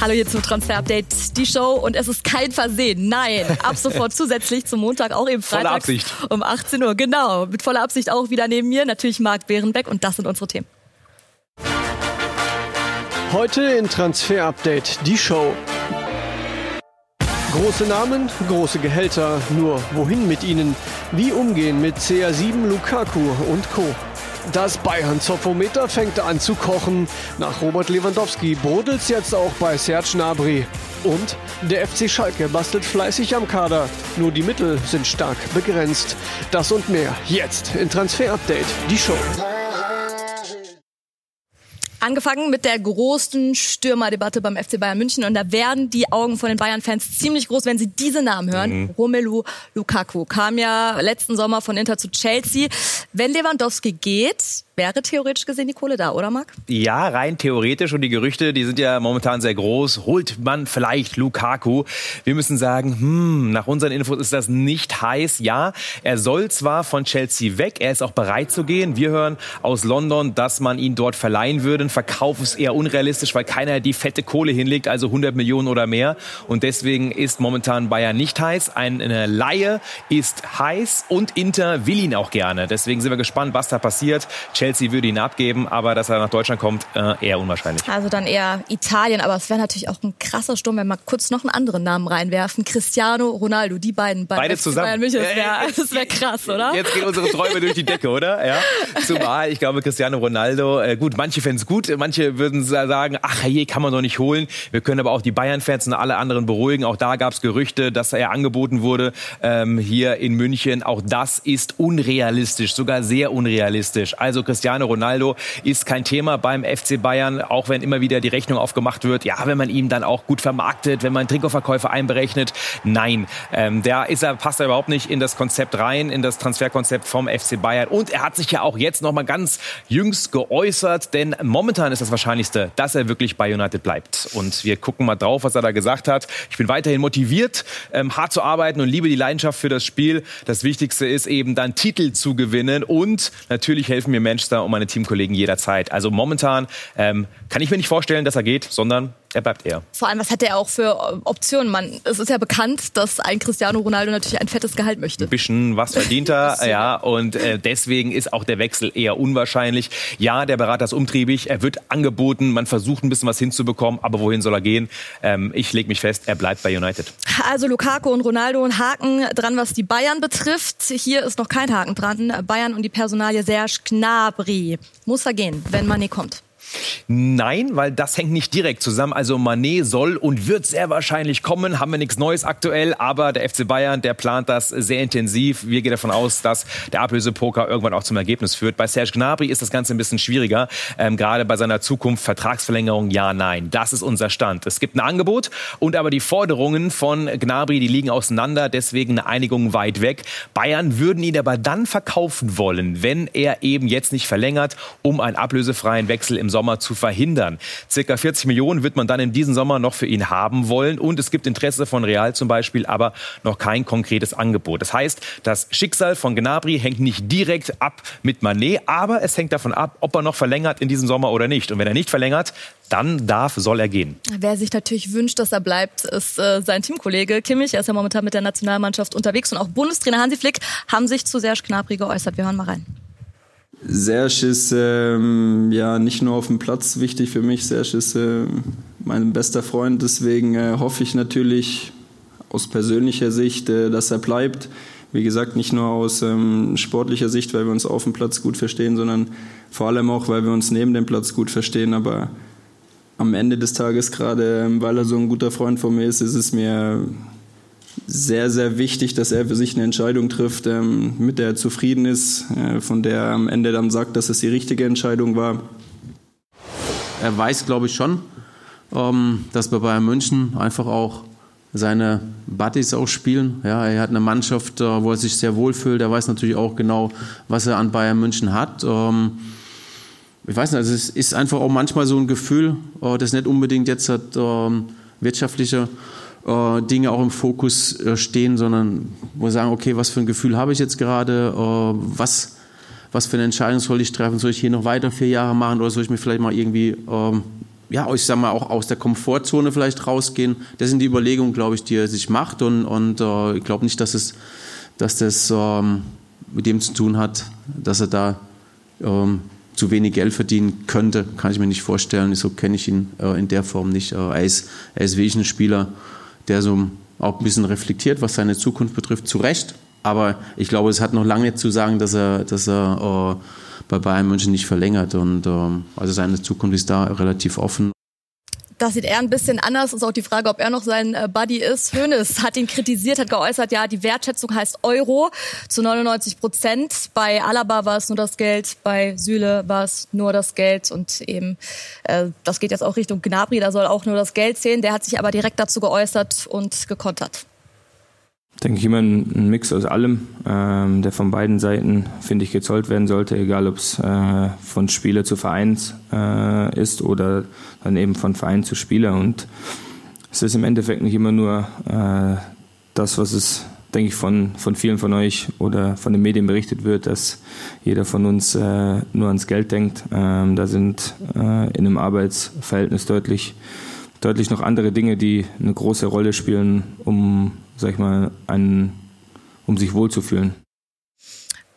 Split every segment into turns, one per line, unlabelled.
Hallo hier zum Transfer Update, die Show und es ist kein Versehen. Nein, ab sofort zusätzlich zum Montag auch eben Freitag
Absicht.
um 18 Uhr. Genau, mit voller Absicht auch wieder neben mir natürlich Marc Bärenbeck und das sind unsere Themen.
Heute in Transfer Update die Show. Große Namen, große Gehälter, nur wohin mit ihnen? Wie umgehen mit CR7 Lukaku und Co. Das Bayern-Zofometer fängt an zu kochen. Nach Robert Lewandowski brodelt's jetzt auch bei Serge Gnabry. Und der FC Schalke bastelt fleißig am Kader. Nur die Mittel sind stark begrenzt. Das und mehr jetzt in Transfer Update, die Show.
Angefangen mit der großen Stürmerdebatte beim FC Bayern München und da werden die Augen von den Bayern-Fans ziemlich groß, wenn sie diese Namen hören. Mhm. Romelu Lukaku kam ja letzten Sommer von Inter zu Chelsea. Wenn Lewandowski geht, wäre theoretisch gesehen die Kohle da, oder Marc?
Ja, rein theoretisch. Und die Gerüchte, die sind ja momentan sehr groß. Holt man vielleicht Lukaku? Wir müssen sagen, hm, nach unseren Infos ist das nicht heiß. Ja, er soll zwar von Chelsea weg, er ist auch bereit zu gehen. Wir hören aus London, dass man ihn dort verleihen würde. Ein Verkauf ist eher unrealistisch, weil keiner die fette Kohle hinlegt, also 100 Millionen oder mehr. Und deswegen ist momentan Bayern nicht heiß. Eine Laie ist heiß und Inter will ihn auch gerne. Deswegen sind wir gespannt, was da passiert. Chelsea Chelsea würde ihn abgeben, aber dass er nach Deutschland kommt, äh, eher unwahrscheinlich.
Also dann eher Italien, aber es wäre natürlich auch ein krasser Sturm, wenn wir mal kurz noch einen anderen Namen reinwerfen. Cristiano Ronaldo, die beiden
beide, beide zusammen. Bayern
München, das wäre wär krass, oder?
Jetzt gehen unsere Träume durch die Decke, oder? Ja. Zumal, ich glaube, Cristiano Ronaldo, äh, gut, manche fänden es gut, manche würden sagen, ach je, kann man doch nicht holen. Wir können aber auch die Bayern-Fans und alle anderen beruhigen. Auch da gab es Gerüchte, dass er angeboten wurde ähm, hier in München. Auch das ist unrealistisch, sogar sehr unrealistisch. Also Cristiano Ronaldo ist kein Thema beim FC Bayern, auch wenn immer wieder die Rechnung aufgemacht wird. Ja, wenn man ihn dann auch gut vermarktet, wenn man Trikotverkäufe einberechnet. Nein, ähm, der ist er, passt er überhaupt nicht in das Konzept rein, in das Transferkonzept vom FC Bayern. Und er hat sich ja auch jetzt noch mal ganz jüngst geäußert, denn momentan ist das Wahrscheinlichste, dass er wirklich bei United bleibt. Und wir gucken mal drauf, was er da gesagt hat. Ich bin weiterhin motiviert, ähm, hart zu arbeiten und liebe die Leidenschaft für das Spiel. Das Wichtigste ist eben dann Titel zu gewinnen und natürlich helfen mir Manchester und meine Teamkollegen jederzeit. Also momentan ähm, kann ich mir nicht vorstellen, dass er geht, sondern er bleibt eher.
Vor allem, was hat er auch für Optionen? Man, es ist ja bekannt, dass ein Cristiano Ronaldo natürlich ein fettes Gehalt möchte.
Ein bisschen was verdient er, ja. Und äh, deswegen ist auch der Wechsel eher unwahrscheinlich. Ja, der Berater ist umtriebig, er wird angeboten, man versucht ein bisschen was hinzubekommen, aber wohin soll er gehen? Ähm, ich lege mich fest, er bleibt bei United.
Also Lukaku und Ronaldo ein Haken dran, was die Bayern betrifft. Hier ist noch kein Haken dran. Bayern und die Personalie Serge Gnabry. Muss er gehen, wenn Mané kommt.
Nein, weil das hängt nicht direkt zusammen. Also Manet soll und wird sehr wahrscheinlich kommen. Haben wir nichts Neues aktuell, aber der FC Bayern, der plant das sehr intensiv. Wir gehen davon aus, dass der Ablösepoker irgendwann auch zum Ergebnis führt. Bei Serge Gnabry ist das Ganze ein bisschen schwieriger. Ähm, gerade bei seiner Zukunft Vertragsverlängerung, ja, nein. Das ist unser Stand. Es gibt ein Angebot und aber die Forderungen von Gnabry, die liegen auseinander. Deswegen eine Einigung weit weg. Bayern würden ihn aber dann verkaufen wollen, wenn er eben jetzt nicht verlängert, um einen ablösefreien Wechsel im Sommer zu verhindern. Circa 40 Millionen wird man dann in diesem Sommer noch für ihn haben wollen und es gibt Interesse von Real zum Beispiel, aber noch kein konkretes Angebot. Das heißt, das Schicksal von Gnabry hängt nicht direkt ab mit Manet, aber es hängt davon ab, ob er noch verlängert in diesem Sommer oder nicht. Und wenn er nicht verlängert, dann darf, soll er gehen.
Wer sich natürlich wünscht, dass er bleibt, ist äh, sein Teamkollege Kimmich. Er ist ja momentan mit der Nationalmannschaft unterwegs und auch Bundestrainer Hansi Flick haben sich zu Serge Gnabry geäußert. Wir hören mal rein.
Serge ist ähm, ja nicht nur auf dem Platz wichtig für mich. Serge ist äh, mein bester Freund. Deswegen äh, hoffe ich natürlich aus persönlicher Sicht, äh, dass er bleibt. Wie gesagt, nicht nur aus ähm, sportlicher Sicht, weil wir uns auf dem Platz gut verstehen, sondern vor allem auch, weil wir uns neben dem Platz gut verstehen. Aber am Ende des Tages, gerade ähm, weil er so ein guter Freund von mir ist, ist es mir sehr, sehr wichtig, dass er für sich eine Entscheidung trifft, ähm, mit der er zufrieden ist, äh, von der er am Ende dann sagt, dass es die richtige Entscheidung war.
Er weiß, glaube ich, schon, ähm, dass bei Bayern München einfach auch seine Buddies auch spielen. Ja, er hat eine Mannschaft, äh, wo er sich sehr wohl fühlt. Er weiß natürlich auch genau, was er an Bayern München hat. Ähm, ich weiß nicht, also es ist einfach auch manchmal so ein Gefühl, äh, das nicht unbedingt jetzt hat wirtschaftliche äh, Dinge auch im Fokus äh, stehen, sondern wo wir sagen, okay, was für ein Gefühl habe ich jetzt gerade, äh, was, was für eine Entscheidung soll ich treffen, soll ich hier noch weiter vier Jahre machen oder soll ich mir vielleicht mal irgendwie ähm, ja, ich sag mal, auch aus der Komfortzone vielleicht rausgehen. Das sind die Überlegungen, glaube ich, die er sich macht. Und, und äh, ich glaube nicht, dass, es, dass das ähm, mit dem zu tun hat, dass er da ähm, zu wenig Geld verdienen könnte. Kann ich mir nicht vorstellen. So kenne ich ihn äh, in der Form nicht. Äh, er, ist, er ist wirklich ein Spieler, der so auch ein bisschen reflektiert, was seine Zukunft betrifft. Zu Recht. Aber ich glaube, es hat noch lange zu sagen, dass er, dass er äh, bei Bayern München nicht verlängert. Und ähm, also seine Zukunft ist da relativ offen.
Das sieht er ein bisschen anders. Ist auch die Frage, ob er noch sein äh, Buddy ist. Hönes hat ihn kritisiert, hat geäußert, ja, die Wertschätzung heißt Euro zu 99 Prozent. Bei Alaba war es nur das Geld, bei Süle war es nur das Geld und eben, äh, das geht jetzt auch Richtung Gnabry, da soll auch nur das Geld zählen. Der hat sich aber direkt dazu geäußert und gekontert
denke ich, immer ein, Mix aus allem, ähm, der von beiden Seiten, finde ich, gezollt werden sollte, egal ob es äh, von Spieler zu Vereins äh, ist oder dann eben von Verein zu Spieler. Und es ist im Endeffekt nicht immer nur äh, das, was es, denke ich, von, von vielen von euch oder von den Medien berichtet wird, dass jeder von uns äh, nur ans Geld denkt. Ähm, da sind äh, in einem Arbeitsverhältnis deutlich deutlich noch andere Dinge, die eine große Rolle spielen, um, sag ich mal, einen, um sich wohlzufühlen.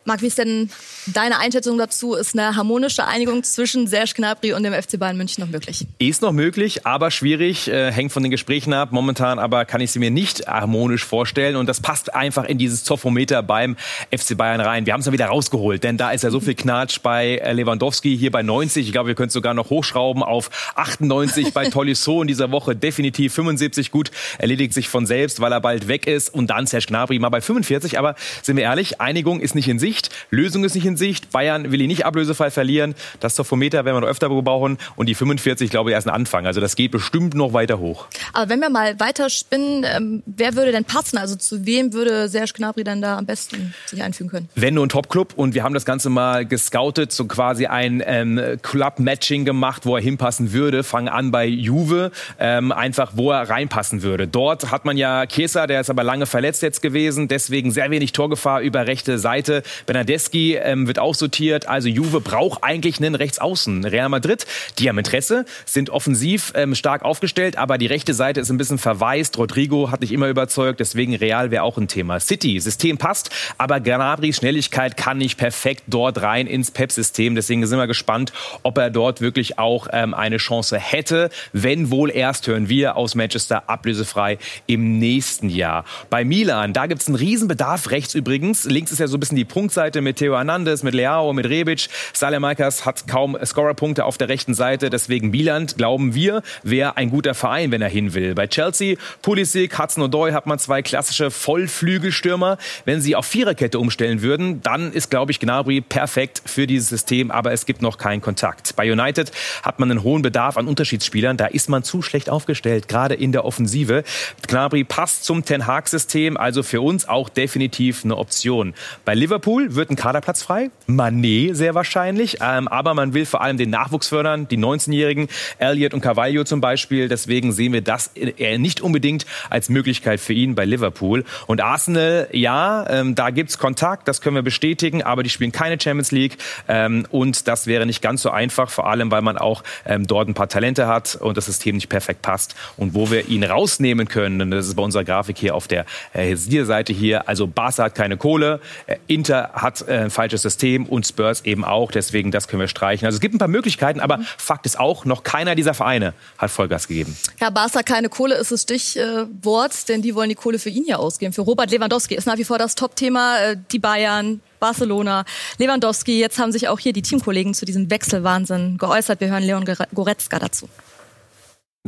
Marc, wie ist denn deine Einschätzung dazu? Ist eine harmonische Einigung zwischen Serge Gnabry und dem FC Bayern München noch möglich?
Ist noch möglich, aber schwierig, äh, hängt von den Gesprächen ab. Momentan aber kann ich sie mir nicht harmonisch vorstellen und das passt einfach in dieses Zophometer beim FC Bayern rein. Wir haben es dann wieder rausgeholt, denn da ist ja so viel Knatsch bei äh, Lewandowski hier bei 90. Ich glaube, wir können es sogar noch hochschrauben auf 98 bei Tolisso in dieser Woche. Definitiv 75 gut, erledigt sich von selbst, weil er bald weg ist und dann Serge Gnabry mal bei 45. Aber sind wir ehrlich, Einigung ist nicht in Sicht. Sicht. Lösung ist nicht in Sicht. Bayern will ihn nicht ablösefrei verlieren. Das Sophometer werden wir noch öfter brauchen. Und die 45, glaube ich, erst ein Anfang. Also das geht bestimmt noch weiter hoch.
Aber wenn wir mal weiter spinnen, ähm, wer würde denn passen? Also zu wem würde Serge Gnabry dann da am besten sich einfügen können?
Wenn nur ein Top-Club. Und wir haben das Ganze mal gescoutet, so quasi ein ähm, Club-Matching gemacht, wo er hinpassen würde. Fangen an bei Juve, ähm, einfach wo er reinpassen würde. Dort hat man ja Kesa, der ist aber lange verletzt jetzt gewesen, deswegen sehr wenig Torgefahr über rechte Seite. Bernadeschi ähm, wird aussortiert. Also Juve braucht eigentlich einen Rechtsaußen. Real Madrid, die haben Interesse, sind offensiv ähm, stark aufgestellt, aber die rechte Seite ist ein bisschen verwaist. Rodrigo hat nicht immer überzeugt, deswegen Real wäre auch ein Thema. City, System passt, aber Ganabrys Schnelligkeit kann nicht perfekt dort rein ins Pep-System. Deswegen sind wir gespannt, ob er dort wirklich auch ähm, eine Chance hätte. Wenn wohl erst, hören wir aus Manchester, ablösefrei im nächsten Jahr. Bei Milan, da gibt es einen Riesenbedarf rechts übrigens. Links ist ja so ein bisschen die Punkt Punktseite mit Theo Hernandez, mit Leao, mit Rebic. Salemakas hat kaum Scorerpunkte auf der rechten Seite. Deswegen Bieland, glauben wir, wäre ein guter Verein, wenn er hin will. Bei Chelsea, Pulisic, Hudson-Odoi hat man zwei klassische Vollflügelstürmer. Wenn sie auf Viererkette umstellen würden, dann ist, glaube ich, Gnabry perfekt für dieses System. Aber es gibt noch keinen Kontakt. Bei United hat man einen hohen Bedarf an Unterschiedsspielern. Da ist man zu schlecht aufgestellt, gerade in der Offensive. Gnabry passt zum Ten Hag-System, also für uns auch definitiv eine Option. Bei Liverpool wird ein Kaderplatz frei. Manet sehr wahrscheinlich. Ähm, aber man will vor allem den Nachwuchs fördern, die 19-Jährigen, Elliot und Carvalho zum Beispiel. Deswegen sehen wir das eher nicht unbedingt als Möglichkeit für ihn bei Liverpool. Und Arsenal, ja, ähm, da gibt's Kontakt, das können wir bestätigen, aber die spielen keine Champions League. Ähm, und das wäre nicht ganz so einfach, vor allem, weil man auch ähm, dort ein paar Talente hat und das System nicht perfekt passt. Und wo wir ihn rausnehmen können, und das ist bei unserer Grafik hier auf der äh, Seite hier, also Barca hat keine Kohle, äh, Inter hat äh, ein falsches System und Spurs eben auch. Deswegen, das können wir streichen. Also es gibt ein paar Möglichkeiten, aber mhm. Fakt ist auch, noch keiner dieser Vereine hat Vollgas gegeben.
Ja, Barca keine Kohle ist das Stichwort, denn die wollen die Kohle für ihn ja ausgeben. Für Robert Lewandowski ist nach wie vor das Top-Thema. Äh, die Bayern, Barcelona, Lewandowski. Jetzt haben sich auch hier die Teamkollegen zu diesem Wechselwahnsinn geäußert. Wir hören Leon Goretzka dazu.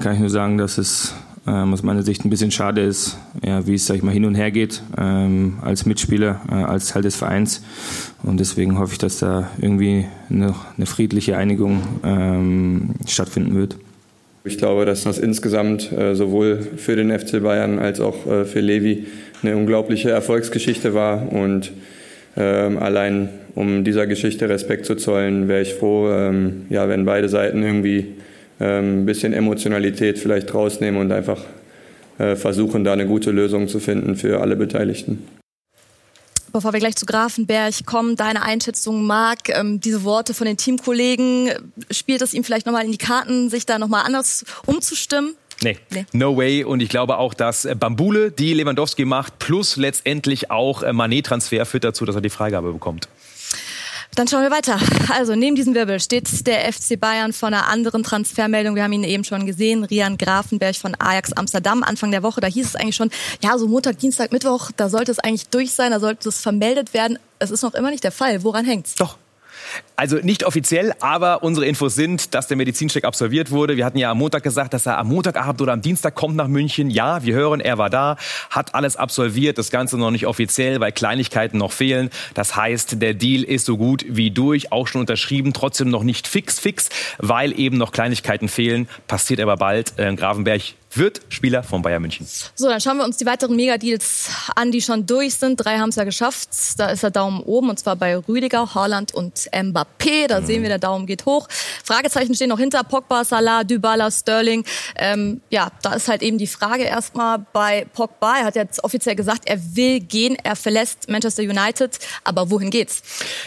Kann ich nur sagen, dass es ähm, aus meiner Sicht ein bisschen schade ist, ja, wie es, sag ich mal, hin und her geht, ähm, als Mitspieler, äh, als Teil des Vereins. Und deswegen hoffe ich, dass da irgendwie eine, eine friedliche Einigung ähm, stattfinden wird.
Ich glaube, dass das insgesamt äh, sowohl für den FC Bayern als auch äh, für Levi eine unglaubliche Erfolgsgeschichte war. Und ähm, allein um dieser Geschichte Respekt zu zollen, wäre ich froh, ähm, ja, wenn beide Seiten irgendwie ein bisschen Emotionalität vielleicht rausnehmen und einfach äh, versuchen, da eine gute Lösung zu finden für alle Beteiligten.
bevor wir gleich zu Grafenberg kommen, deine Einschätzung, Marc, ähm, diese Worte von den Teamkollegen, spielt es ihm vielleicht nochmal in die Karten, sich da nochmal anders umzustimmen?
Nee. nee. no way. Und ich glaube auch, dass äh, Bambule, die Lewandowski macht, plus letztendlich auch äh, Manet-Transfer führt dazu, dass er die Freigabe bekommt.
Dann schauen wir weiter. Also neben diesem Wirbel steht der FC Bayern vor einer anderen Transfermeldung. Wir haben ihn eben schon gesehen. Rian Grafenberg von Ajax Amsterdam Anfang der Woche. Da hieß es eigentlich schon, ja, so Montag, Dienstag, Mittwoch, da sollte es eigentlich durch sein, da sollte es vermeldet werden. Es ist noch immer nicht der Fall. Woran hängt's?
Doch, also nicht offiziell, aber unsere Infos sind, dass der Medizincheck absolviert wurde. Wir hatten ja am Montag gesagt, dass er am Montagabend oder am Dienstag kommt nach München. Ja, wir hören, er war da, hat alles absolviert. Das Ganze noch nicht offiziell, weil Kleinigkeiten noch fehlen. Das heißt, der Deal ist so gut wie durch, auch schon unterschrieben, trotzdem noch nicht fix, fix, weil eben noch Kleinigkeiten fehlen. Passiert aber bald. Äh, Grafenberg wird Spieler von Bayern München.
So, dann schauen wir uns die weiteren Megadeals an, die schon durch sind. Drei haben es ja geschafft. Da ist der Daumen oben und zwar bei Rüdiger, Haaland und Mbappé. Da mhm. sehen wir, der Daumen geht hoch. Fragezeichen stehen noch hinter Pogba, Salah, Dybala, Sterling. Ähm, ja, da ist halt eben die Frage erstmal bei Pogba. Er hat jetzt offiziell gesagt, er will gehen, er verlässt Manchester United. Aber wohin geht's?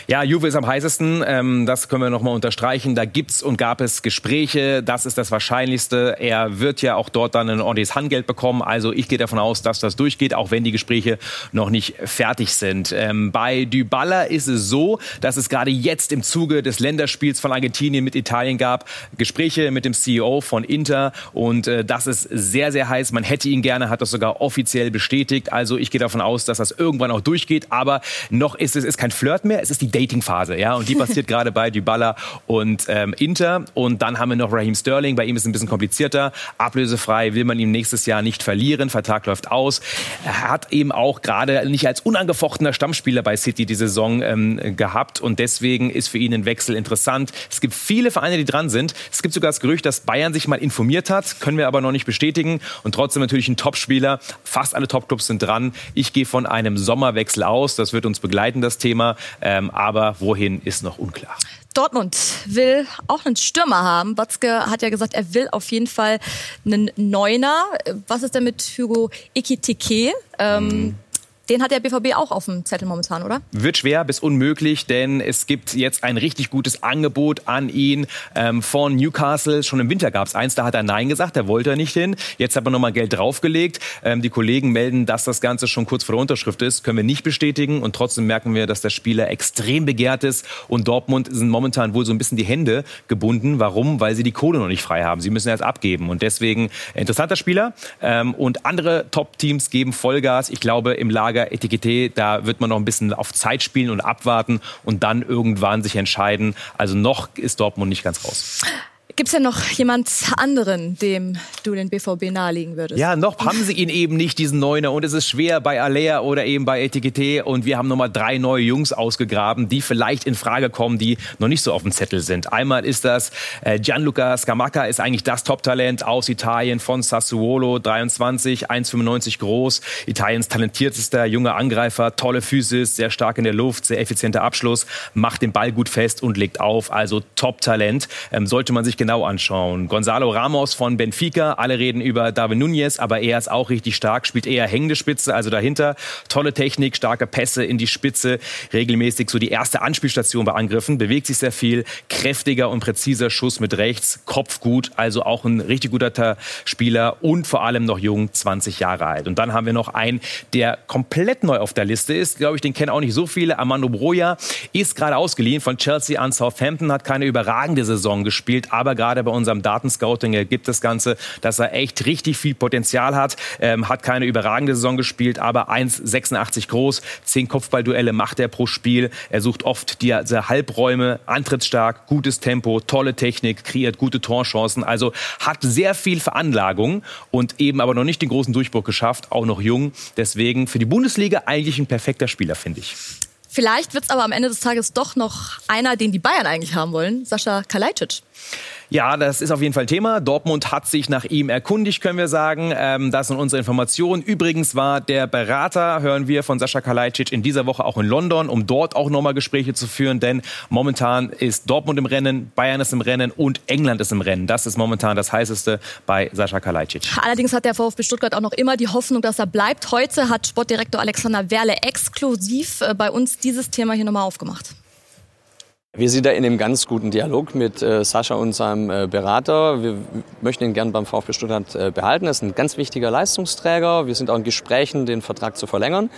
Ja, Juve ist am heißesten. Ähm, das können wir nochmal unterstreichen. Da gibt's und gab es Gespräche. Das ist das Wahrscheinlichste. Er wird ja auch dort dann ein ordentliches Handgeld bekommen. Also ich gehe davon aus, dass das durchgeht, auch wenn die Gespräche noch nicht fertig sind. Ähm, bei Dybala ist es so, dass es gerade jetzt im Zuge des Länderspiels von Argentinien mit Italien gab, Gespräche mit dem CEO von Inter und äh, das ist sehr, sehr heiß. Man hätte ihn gerne, hat das sogar offiziell bestätigt. Also ich gehe davon aus, dass das irgendwann auch durchgeht, aber noch ist es ist kein Flirt mehr, es ist die Datingphase, ja, und die passiert gerade bei Dybala und ähm, Inter und dann haben wir noch Raheem Sterling, bei ihm ist es ein bisschen komplizierter, ablösefrei will man ihn nächstes Jahr nicht verlieren. Vertrag läuft aus. Er hat eben auch gerade nicht als unangefochtener Stammspieler bei City die Saison ähm, gehabt und deswegen ist für ihn ein Wechsel interessant. Es gibt viele Vereine, die dran sind. Es gibt sogar das Gerücht, dass Bayern sich mal informiert hat, können wir aber noch nicht bestätigen und trotzdem natürlich ein Topspieler. Fast alle Topclubs sind dran. Ich gehe von einem Sommerwechsel aus. Das wird uns begleiten, das Thema. Ähm, aber wohin ist noch unklar.
Dortmund will auch einen Stürmer haben. Watzke hat ja gesagt, er will auf jeden Fall einen Neuner. Was ist denn mit Hugo Ikitike? Ähm, mhm. Den hat der BVB auch auf dem Zettel momentan, oder?
Wird schwer bis unmöglich, denn es gibt jetzt ein richtig gutes Angebot an ihn ähm, von Newcastle. Schon im Winter gab es eins, da hat er Nein gesagt, da wollte er nicht hin. Jetzt hat er nochmal Geld draufgelegt. Ähm, die Kollegen melden, dass das Ganze schon kurz vor der Unterschrift ist. Können wir nicht bestätigen. Und trotzdem merken wir, dass der Spieler extrem begehrt ist. Und Dortmund sind momentan wohl so ein bisschen die Hände gebunden. Warum? Weil sie die Kohle noch nicht frei haben. Sie müssen erst abgeben. Und deswegen interessanter Spieler. Ähm, und andere Top-Teams geben Vollgas. Ich glaube, im Lager Lager Etikette, da wird man noch ein bisschen auf Zeit spielen und abwarten und dann irgendwann sich entscheiden. Also noch ist Dortmund nicht ganz raus.
Gibt es ja noch jemand anderen, dem du den BVB nahelegen würdest?
Ja, noch haben sie ihn eben nicht, diesen Neuner. Und es ist schwer bei Alea oder eben bei Etikette. Und wir haben nochmal drei neue Jungs ausgegraben, die vielleicht in Frage kommen, die noch nicht so auf dem Zettel sind. Einmal ist das äh, Gianluca Scamacca, ist eigentlich das Top-Talent aus Italien von Sassuolo, 23, 1,95 groß. Italiens talentiertester junger Angreifer, tolle Physis, sehr stark in der Luft, sehr effizienter Abschluss, macht den Ball gut fest und legt auf. Also Top-Talent. Ähm, sollte man sich genau genau anschauen. Gonzalo Ramos von Benfica, alle reden über David Nunez, aber er ist auch richtig stark, spielt eher hängende Spitze, also dahinter tolle Technik, starke Pässe in die Spitze, regelmäßig so die erste Anspielstation bei Angriffen, bewegt sich sehr viel, kräftiger und präziser Schuss mit rechts, Kopf gut, also auch ein richtig guter Spieler und vor allem noch jung, 20 Jahre alt. Und dann haben wir noch einen, der komplett neu auf der Liste ist, glaube ich, den kennen auch nicht so viele, Armando Broja, ist gerade ausgeliehen von Chelsea an Southampton, hat keine überragende Saison gespielt, aber gerade bei unserem Datenscouting ergibt das Ganze, dass er echt richtig viel Potenzial hat. Ähm, hat keine überragende Saison gespielt, aber 1,86 groß, 10 Kopfballduelle macht er pro Spiel. Er sucht oft die also Halbräume, antrittsstark, gutes Tempo, tolle Technik, kreiert gute Torchancen. Also hat sehr viel Veranlagung und eben aber noch nicht den großen Durchbruch geschafft, auch noch jung. Deswegen für die Bundesliga eigentlich ein perfekter Spieler, finde ich.
Vielleicht wird es aber am Ende des Tages doch noch einer, den die Bayern eigentlich haben wollen, Sascha Kalajdzic.
Ja, das ist auf jeden Fall Thema. Dortmund hat sich nach ihm erkundigt, können wir sagen. Ähm, das sind unsere Informationen. Übrigens war der Berater, hören wir von Sascha Kalajdzic, in dieser Woche auch in London, um dort auch nochmal Gespräche zu führen. Denn momentan ist Dortmund im Rennen, Bayern ist im Rennen und England ist im Rennen. Das ist momentan das Heißeste bei Sascha Kalajdzic.
Allerdings hat der VfB Stuttgart auch noch immer die Hoffnung, dass er bleibt. Heute hat Sportdirektor Alexander Werle exklusiv äh, bei uns dieses Thema hier nochmal aufgemacht.
Wir sind da in einem ganz guten Dialog mit äh, Sascha und seinem äh, Berater. Wir möchten ihn gern beim VfB Stuttgart äh, behalten. Er ist ein ganz wichtiger Leistungsträger. Wir sind auch in Gesprächen, den Vertrag zu verlängern.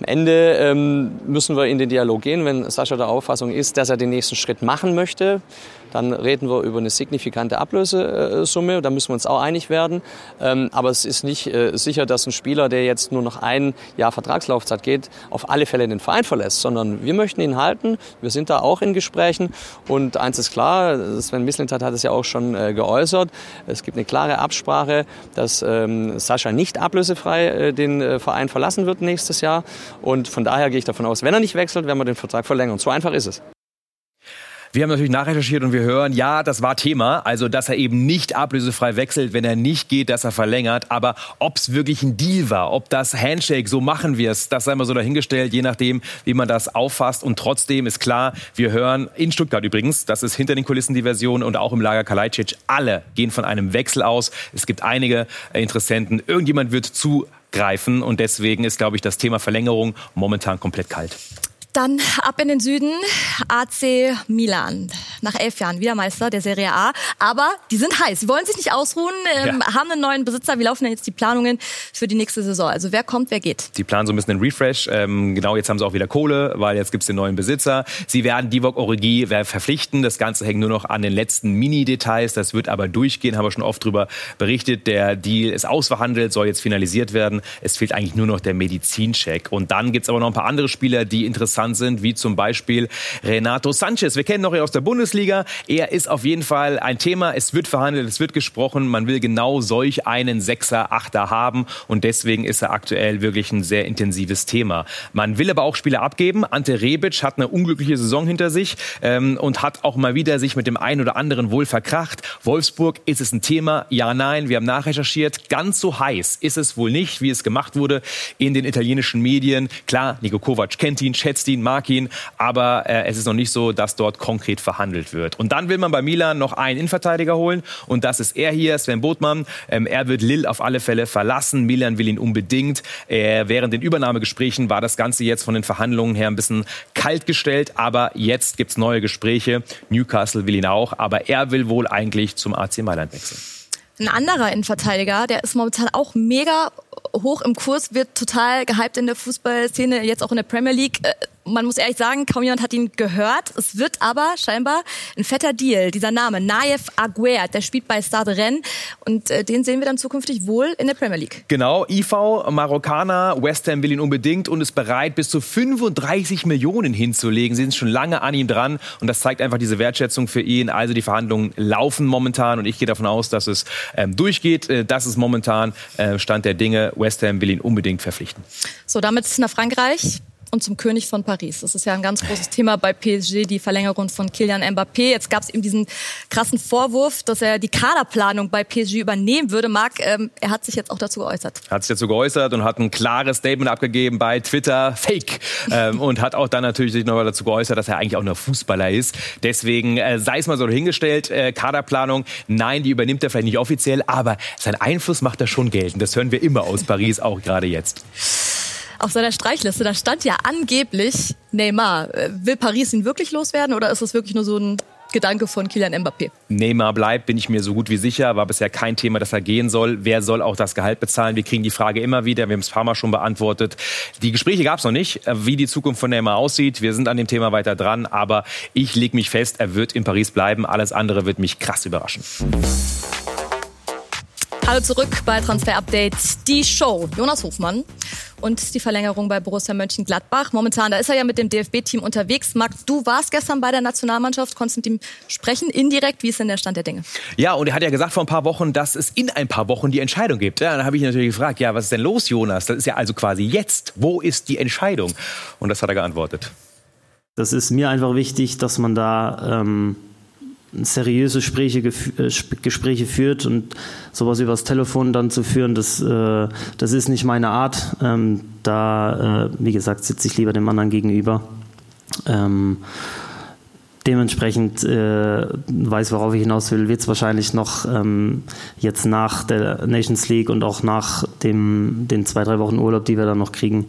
Am Ende ähm, müssen wir in den Dialog gehen, wenn Sascha der Auffassung ist, dass er den nächsten Schritt machen möchte. Dann reden wir über eine signifikante Ablösesumme. Da müssen wir uns auch einig werden. Ähm, aber es ist nicht äh, sicher, dass ein Spieler, der jetzt nur noch ein Jahr Vertragslaufzeit geht, auf alle Fälle den Verein verlässt, sondern wir möchten ihn halten. Wir sind da auch in Gesprächen. Und eins ist klar, Sven Mislintat hat es ja auch schon äh, geäußert. Es gibt eine klare Absprache, dass ähm, Sascha nicht ablösefrei äh, den Verein verlassen wird nächstes Jahr. Und von daher gehe ich davon aus, wenn er nicht wechselt, werden wir den Vertrag verlängern. So einfach ist es.
Wir haben natürlich nachrecherchiert und wir hören, ja, das war Thema, also dass er eben nicht ablösefrei wechselt, wenn er nicht geht, dass er verlängert. Aber ob es wirklich ein Deal war, ob das Handshake, so machen wir es, das sei mal so dahingestellt, je nachdem, wie man das auffasst. Und trotzdem ist klar, wir hören in Stuttgart übrigens, das ist hinter den Kulissen die Version und auch im Lager Kalajdzic, alle gehen von einem Wechsel aus. Es gibt einige Interessenten. Irgendjemand wird zugreifen und deswegen ist, glaube ich, das Thema Verlängerung momentan komplett kalt.
Dann ab in den Süden, AC Milan. Nach elf Jahren wieder Meister der Serie A. Aber die sind heiß. Sie wollen sich nicht ausruhen, ähm, ja. haben einen neuen Besitzer. Wie laufen denn jetzt die Planungen für die nächste Saison? Also wer kommt, wer geht?
Sie planen so ein bisschen einen Refresh. Ähm, genau, jetzt haben sie auch wieder Kohle, weil jetzt gibt's den neuen Besitzer. Sie werden Divok Origi verpflichten. Das Ganze hängt nur noch an den letzten Mini-Details. Das wird aber durchgehen, haben wir schon oft drüber berichtet. Der Deal ist ausverhandelt, soll jetzt finalisiert werden. Es fehlt eigentlich nur noch der Medizincheck. Und dann gibt's aber noch ein paar andere Spieler, die interessant interessant sind, wie zum Beispiel Renato Sanchez. Wir kennen noch aus der Bundesliga. Er ist auf jeden Fall ein Thema. Es wird verhandelt, es wird gesprochen. Man will genau solch einen Sechser, Achter haben und deswegen ist er aktuell wirklich ein sehr intensives Thema. Man will aber auch Spieler abgeben. Ante Rebic hat eine unglückliche Saison hinter sich ähm, und hat auch mal wieder sich mit dem einen oder anderen wohl verkracht. Wolfsburg, ist es ein Thema? Ja, nein. Wir haben nachrecherchiert. Ganz so heiß ist es wohl nicht, wie es gemacht wurde in den italienischen Medien. Klar, Nico Kovac kennt ihn, schätzt ihn ihn, mag ihn, aber äh, es ist noch nicht so, dass dort konkret verhandelt wird. Und dann will man bei Milan noch einen Innenverteidiger holen und das ist er hier, Sven Botmann. Ähm, er wird Lille auf alle Fälle verlassen. Milan will ihn unbedingt. Äh, während den Übernahmegesprächen war das Ganze jetzt von den Verhandlungen her ein bisschen kalt gestellt, aber jetzt gibt es neue Gespräche. Newcastle will ihn auch, aber er will wohl eigentlich zum AC Mailand wechseln.
Ein anderer Innenverteidiger, der ist momentan auch mega hoch im Kurs, wird total gehypt in der Fußballszene, jetzt auch in der Premier League. Man muss ehrlich sagen, kaum jemand hat ihn gehört. Es wird aber scheinbar ein fetter Deal. Dieser Name, Naif Aguer, der spielt bei Stade Rennes und äh, den sehen wir dann zukünftig wohl in der Premier League.
Genau, IV, Marokkaner, West Ham will ihn unbedingt und ist bereit, bis zu 35 Millionen hinzulegen. Sie sind schon lange an ihm dran und das zeigt einfach diese Wertschätzung für ihn. Also die Verhandlungen laufen momentan und ich gehe davon aus, dass es ähm, durchgeht. Äh, das ist momentan äh, Stand der Dinge. West Ham will ihn unbedingt verpflichten.
So, damit nach Frankreich und zum König von Paris. Das ist ja ein ganz großes Thema bei PSG, die Verlängerung von Kilian Mbappé. Jetzt gab es eben diesen krassen Vorwurf, dass er die Kaderplanung bei PSG übernehmen würde. Marc, ähm, er hat sich jetzt auch dazu geäußert.
Hat sich dazu geäußert und hat ein klares Statement abgegeben bei Twitter, Fake. ähm, und hat auch dann natürlich sich nochmal dazu geäußert, dass er eigentlich auch nur Fußballer ist. Deswegen äh, sei es mal so hingestellt, äh, Kaderplanung, nein, die übernimmt er vielleicht nicht offiziell, aber sein Einfluss macht er schon geltend. Das hören wir immer aus Paris, auch gerade jetzt
auf seiner Streichliste, da stand ja angeblich Neymar. Äh, will Paris ihn wirklich loswerden oder ist das wirklich nur so ein Gedanke von Kylian Mbappé.
Neymar bleibt, bin ich mir so gut wie sicher. War bisher kein Thema, dass er gehen soll. Wer soll auch das Gehalt bezahlen? Wir kriegen die Frage immer wieder. Wir haben es ein paar Mal schon beantwortet. Die Gespräche gab es noch nicht, äh, wie die Zukunft von Neymar aussieht. Wir sind an dem Thema weiter dran. Aber ich lege mich fest, er wird in Paris bleiben. Alles andere wird mich krass überraschen.
Hallo zurück bei Transfer Update. Die Show. Jonas Hofmann und die Verlängerung bei Borussia Mönchengladbach. Momentan, da ist er ja mit dem DFB-Team unterwegs. Marc, du warst gestern bei der Nationalmannschaft, konntest mit ihm sprechen, indirekt. Wie ist denn der Stand der Dinge?
Ja, und er hat ja gesagt vor ein paar Wochen, dass es in ein paar Wochen die Entscheidung gibt. Ja, dann habe ich natürlich gefragt, ja, was ist denn los, Jonas? Das ist ja also quasi jetzt. Wo ist die Entscheidung? Und das hat er geantwortet.
Das ist mir einfach wichtig, dass man da ähm, seriöse Gespräche, äh, Gespräche führt und sowas übers Telefon dann zu führen, das, äh, das ist nicht meine Art. Ähm, da, äh, wie gesagt, sitze ich lieber dem anderen gegenüber. Ähm, dementsprechend äh, weiß, worauf ich hinaus will, wird es wahrscheinlich noch ähm, jetzt nach der Nations League und auch nach dem, den zwei, drei Wochen Urlaub, die wir dann noch kriegen,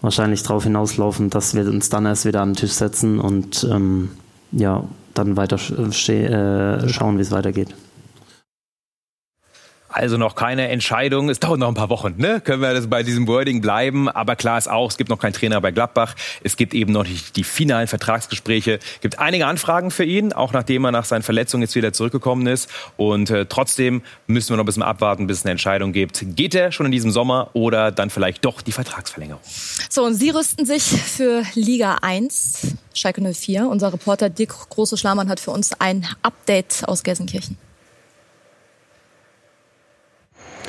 wahrscheinlich darauf hinauslaufen, dass wir uns dann erst wieder an den Tisch setzen und ähm, ja, dann weiter äh, schauen, wie es weitergeht.
Also noch keine Entscheidung. Es dauert noch ein paar Wochen, ne? Können wir das bei diesem Wording bleiben? Aber klar ist auch, es gibt noch keinen Trainer bei Gladbach. Es gibt eben noch nicht die finalen Vertragsgespräche. Es gibt einige Anfragen für ihn, auch nachdem er nach seinen Verletzungen jetzt wieder zurückgekommen ist. Und äh, trotzdem müssen wir noch ein bisschen abwarten, bis es eine Entscheidung gibt. Geht er schon in diesem Sommer oder dann vielleicht doch die Vertragsverlängerung?
So, und Sie rüsten sich für Liga 1, Schalke 04. Unser Reporter Dick Große-Schlamann hat für uns ein Update aus Gelsenkirchen.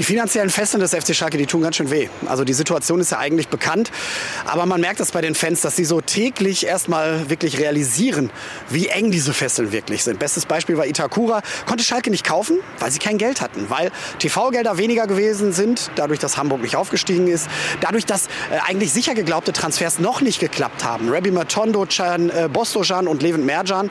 Die finanziellen Fesseln des FC Schalke, die tun ganz schön weh. Also die Situation ist ja eigentlich bekannt, aber man merkt das bei den Fans, dass sie so täglich erstmal wirklich realisieren, wie eng diese Fesseln wirklich sind. Bestes Beispiel war Itakura, konnte Schalke nicht kaufen, weil sie kein Geld hatten, weil TV-Gelder weniger gewesen sind, dadurch, dass Hamburg nicht aufgestiegen ist, dadurch, dass äh, eigentlich sicher geglaubte Transfers noch nicht geklappt haben. Rabbi Matondo, Can, äh, Bostojan und Levent Merjan,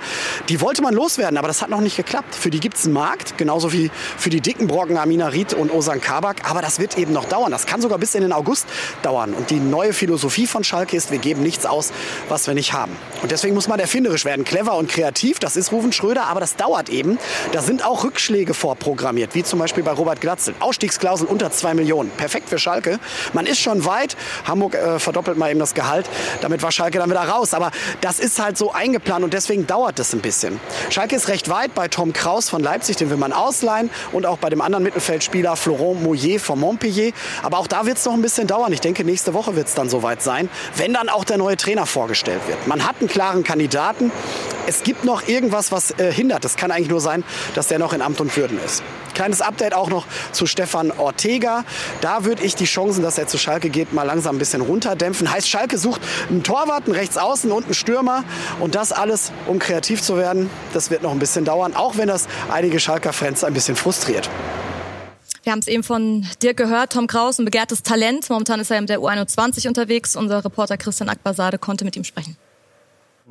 die wollte man loswerden, aber das hat noch nicht geklappt. Für die gibt es einen Markt, genauso wie für die dicken Brocken Amina Ried und Osan Stefan Kabak. Aber das wird eben noch dauern. Das kann sogar bis in den August dauern. Und die neue Philosophie von Schalke ist, wir geben nichts aus, was wir nicht haben. Und deswegen muss man erfinderisch werden, clever und kreativ. Das ist Rufen Schröder, aber das dauert eben. Da sind auch Rückschläge vorprogrammiert, wie zum Beispiel bei Robert Glatzel. Ausstiegsklausel unter 2 Millionen. Perfekt für Schalke. Man ist schon weit. Hamburg äh, verdoppelt mal eben das Gehalt. Damit war Schalke dann wieder raus. Aber das ist halt so eingeplant und deswegen dauert das ein bisschen. Schalke ist recht weit bei Tom Kraus von Leipzig, den will man ausleihen. Und auch bei dem anderen Mittelfeldspieler Florent Moyer von Montpellier. Aber auch da wird es noch ein bisschen dauern. Ich denke, nächste Woche wird es dann soweit sein, wenn dann auch der neue Trainer vorgestellt wird. Man hat einen klaren Kandidaten. Es gibt noch irgendwas, was äh, hindert. Es kann eigentlich nur sein, dass der noch in Amt und Würden ist. Kleines Update auch noch zu Stefan Ortega. Da würde ich die Chancen, dass er zu Schalke geht, mal langsam ein bisschen runterdämpfen. Heißt, Schalke sucht einen Torwart, einen Rechtsaußen und einen Stürmer. Und das alles, um kreativ zu werden, das wird noch ein bisschen dauern. Auch wenn das einige Schalker-Fans ein bisschen frustriert.
Wir haben es eben von dir gehört, Tom Kraus, ein begehrtes Talent. Momentan ist er in der U21 unterwegs. Unser Reporter Christian Akbasade konnte mit ihm sprechen.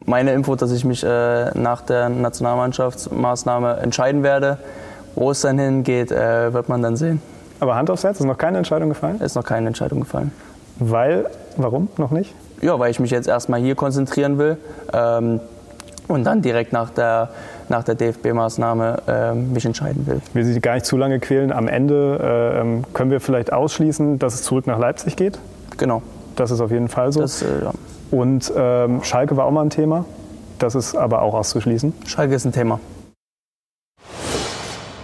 Meine Info, dass ich mich äh, nach der Nationalmannschaftsmaßnahme entscheiden werde. Wo es dann hingeht, äh, wird man dann sehen.
Aber Hand aufs Herz, ist noch keine Entscheidung gefallen?
Ist noch keine Entscheidung gefallen.
Weil, warum noch nicht?
Ja, weil ich mich jetzt erstmal hier konzentrieren will ähm, und dann direkt nach der nach der DFB-Maßnahme äh, mich entscheiden will.
Ich will Sie gar nicht zu lange quälen. Am Ende äh, ähm, können wir vielleicht ausschließen, dass es zurück nach Leipzig geht?
Genau.
Das ist auf jeden Fall so.
Das, äh, ja.
Und ähm, Schalke war auch mal ein Thema. Das ist aber auch auszuschließen.
Schalke ist ein Thema.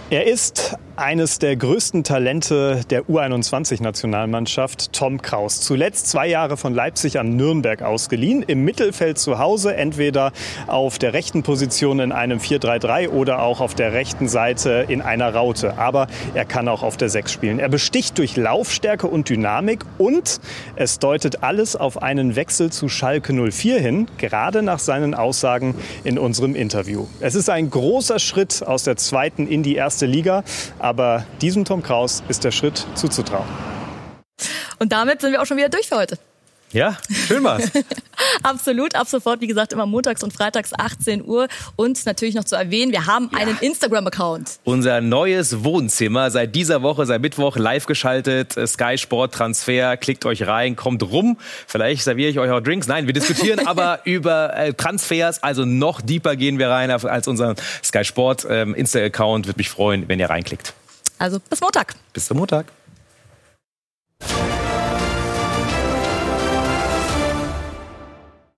Er ist eines der größten Talente der U21-Nationalmannschaft, Tom Kraus. Zuletzt zwei Jahre von Leipzig an Nürnberg ausgeliehen. Im Mittelfeld zu Hause, entweder auf der rechten Position in einem 4-3-3 oder auch auf der rechten Seite in einer Raute. Aber er kann auch auf der 6 spielen. Er besticht durch Laufstärke und Dynamik und es deutet alles auf einen Wechsel zu Schalke 04 hin, gerade nach seinen Aussagen in unserem Interview. Es ist ein großer Schritt aus der zweiten in die erste Liga. Aber diesem Tom Kraus ist der Schritt zuzutrauen.
Und damit sind wir auch schon wieder durch für heute.
Ja, schön war's.
Absolut, ab sofort, wie gesagt, immer montags und freitags 18 Uhr. Und natürlich noch zu erwähnen, wir haben ja. einen Instagram-Account.
Unser neues Wohnzimmer, seit dieser Woche, seit Mittwoch live geschaltet. Sky Sport Transfer, klickt euch rein, kommt rum. Vielleicht serviere ich euch auch Drinks. Nein, wir diskutieren aber über äh, Transfers. Also noch deeper gehen wir rein als unseren Sky Sport ähm, Insta-Account. Würde mich freuen, wenn ihr reinklickt.
Also bis Montag.
Bis zum Montag.